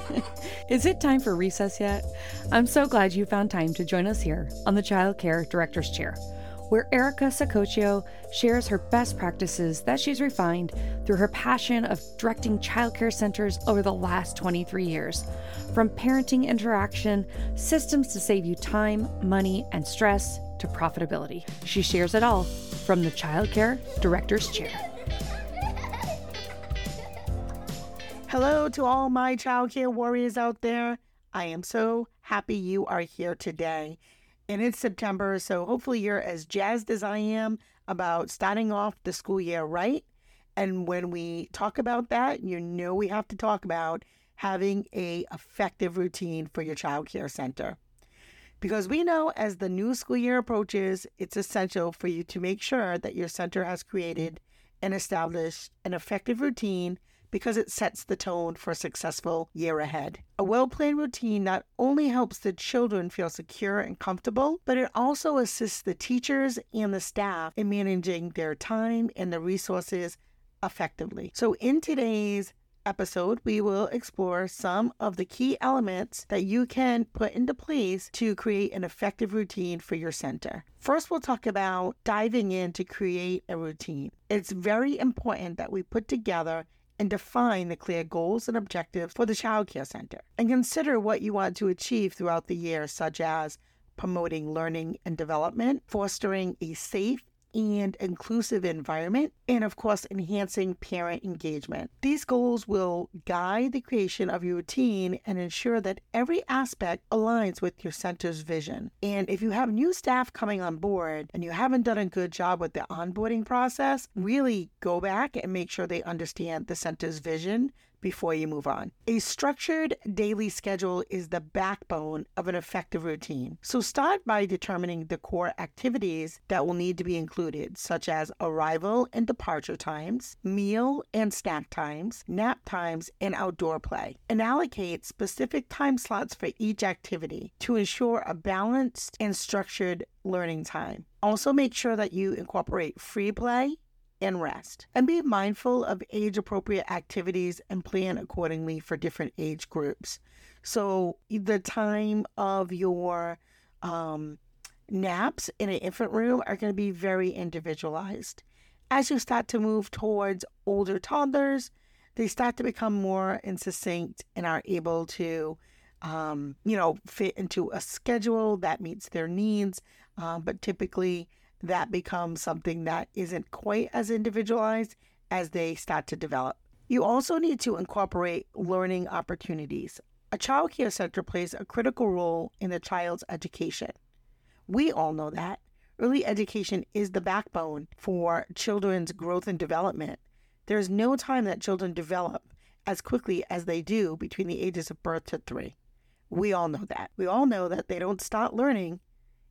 Is it time for recess yet? I'm so glad you found time to join us here on the Child Care Director's Chair, where Erica Sacoccio shares her best practices that she's refined through her passion of directing childcare centers over the last 23 years. From parenting interaction, systems to save you time, money, and stress, to profitability. She shares it all from the Child Care Director's Chair. Hello to all my childcare warriors out there. I am so happy you are here today. And it's September, so hopefully you're as jazzed as I am about starting off the school year right. And when we talk about that, you know we have to talk about having a effective routine for your childcare center. Because we know as the new school year approaches, it's essential for you to make sure that your center has created and established an effective routine because it sets the tone for a successful year ahead. A well planned routine not only helps the children feel secure and comfortable, but it also assists the teachers and the staff in managing their time and the resources effectively. So, in today's episode, we will explore some of the key elements that you can put into place to create an effective routine for your center. First, we'll talk about diving in to create a routine. It's very important that we put together and define the clear goals and objectives for the child care center. And consider what you want to achieve throughout the year, such as promoting learning and development, fostering a safe and inclusive environment, and of course, enhancing parent engagement. These goals will guide the creation of your routine and ensure that every aspect aligns with your center's vision. And if you have new staff coming on board and you haven't done a good job with the onboarding process, really go back and make sure they understand the center's vision before you move on. A structured daily schedule is the backbone of an effective routine. So start by determining the core activities that will need to be included, such as arrival and departure times, meal and snack times, nap times, and outdoor play, and allocate specific time slots for each activity to ensure a balanced and structured learning time. Also, make sure that you incorporate free play and rest. And be mindful of age appropriate activities and plan accordingly for different age groups. So, the time of your um, naps in an infant room are going to be very individualized. As you start to move towards older toddlers, they start to become more succinct and are able to, um, you know, fit into a schedule that meets their needs. Uh, but typically, that becomes something that isn't quite as individualized as they start to develop. You also need to incorporate learning opportunities. A child care center plays a critical role in a child's education. We all know that. Early education is the backbone for children's growth and development. There is no time that children develop as quickly as they do between the ages of birth to three. We all know that. We all know that they don't start learning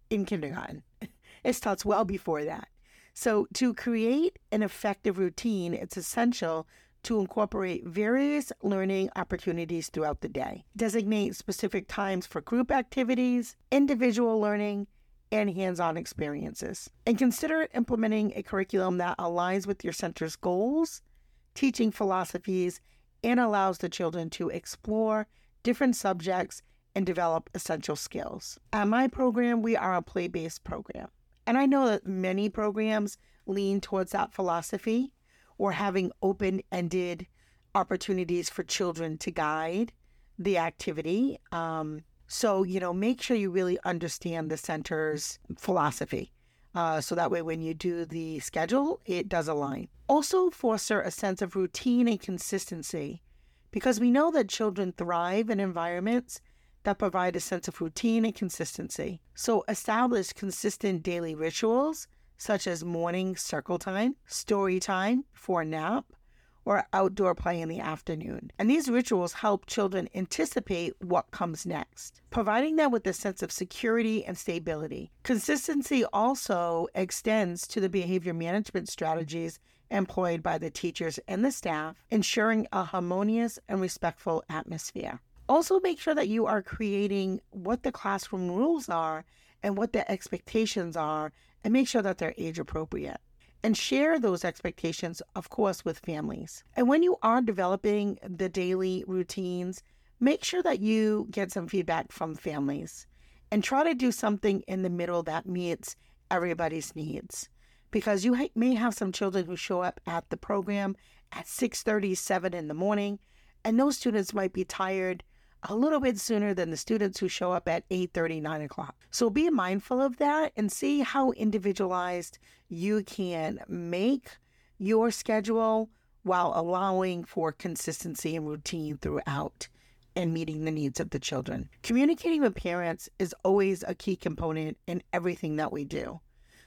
in kindergarten. It starts well before that. So, to create an effective routine, it's essential to incorporate various learning opportunities throughout the day. Designate specific times for group activities, individual learning, and hands on experiences. And consider implementing a curriculum that aligns with your center's goals, teaching philosophies, and allows the children to explore different subjects and develop essential skills. At my program, we are a play based program. And I know that many programs lean towards that philosophy or having open ended opportunities for children to guide the activity. Um, so, you know, make sure you really understand the center's philosophy. Uh, so that way, when you do the schedule, it does align. Also, foster a sense of routine and consistency because we know that children thrive in environments that provide a sense of routine and consistency. So establish consistent daily rituals such as morning circle time, story time for a nap, or outdoor play in the afternoon. And these rituals help children anticipate what comes next, providing them with a sense of security and stability. Consistency also extends to the behavior management strategies employed by the teachers and the staff, ensuring a harmonious and respectful atmosphere. Also, make sure that you are creating what the classroom rules are and what the expectations are, and make sure that they're age appropriate. And share those expectations, of course, with families. And when you are developing the daily routines, make sure that you get some feedback from families and try to do something in the middle that meets everybody's needs because you may have some children who show up at the program at 6:37 in the morning and those students might be tired a little bit sooner than the students who show up at 8:30 9 o'clock so be mindful of that and see how individualized you can make your schedule while allowing for consistency and routine throughout and meeting the needs of the children. Communicating with parents is always a key component in everything that we do.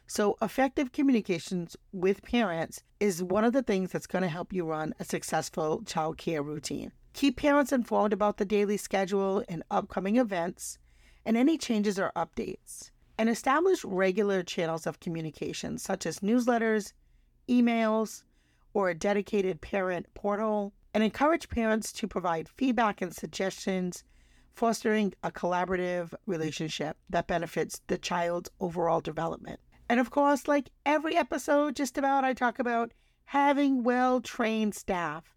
So, effective communications with parents is one of the things that's going to help you run a successful child care routine. Keep parents informed about the daily schedule and upcoming events and any changes or updates. And establish regular channels of communication, such as newsletters, emails, or a dedicated parent portal and encourage parents to provide feedback and suggestions, fostering a collaborative relationship that benefits the child's overall development. And of course, like every episode, just about, I talk about having well trained staff.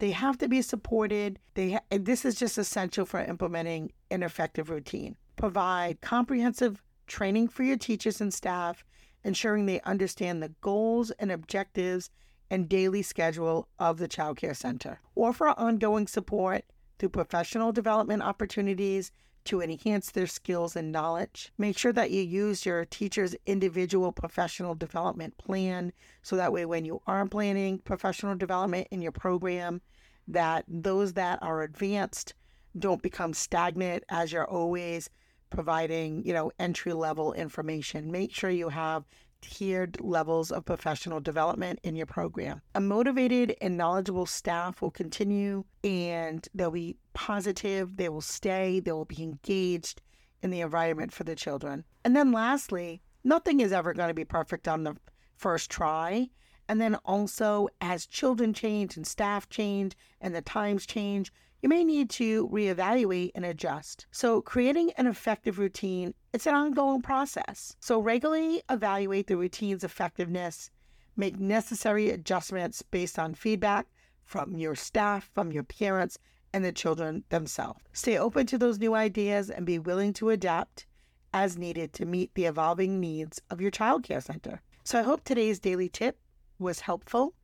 They have to be supported. They ha- this is just essential for implementing an effective routine. Provide comprehensive training for your teachers and staff, ensuring they understand the goals and objectives and daily schedule of the Child Care Center, Offer ongoing support through professional development opportunities to enhance their skills and knowledge. Make sure that you use your teacher's individual professional development plan so that way when you are planning professional development in your program that those that are advanced don't become stagnant as you're always providing, you know, entry level information. Make sure you have tiered levels of professional development in your program. A motivated and knowledgeable staff will continue and they'll be positive, they will stay, they will be engaged in the environment for the children. And then lastly, nothing is ever going to be perfect on the first try. And then also, as children change and staff change and the times change, you may need to reevaluate and adjust. So, creating an effective routine, it's an ongoing process. So, regularly evaluate the routine's effectiveness, make necessary adjustments based on feedback from your staff, from your parents, and the children themselves. Stay open to those new ideas and be willing to adapt as needed to meet the evolving needs of your child care center. So, I hope today's daily tip was helpful,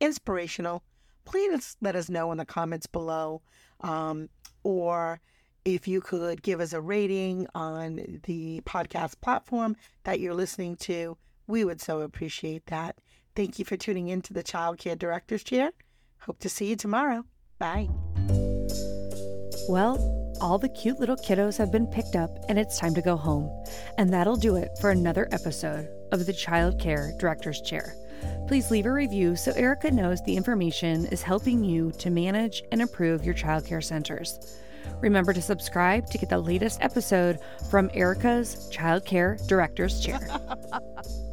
inspirational. Please let us know in the comments below um, or if you could give us a rating on the podcast platform that you're listening to, we would so appreciate that. Thank you for tuning in to the Child Care Director's Chair. Hope to see you tomorrow. Bye. Well, all the cute little kiddos have been picked up and it's time to go home. And that'll do it for another episode of the Child Care Director's Chair. Please leave a review so Erica knows the information is helping you to manage and improve your childcare centers. Remember to subscribe to get the latest episode from Erica's Childcare Director's Chair.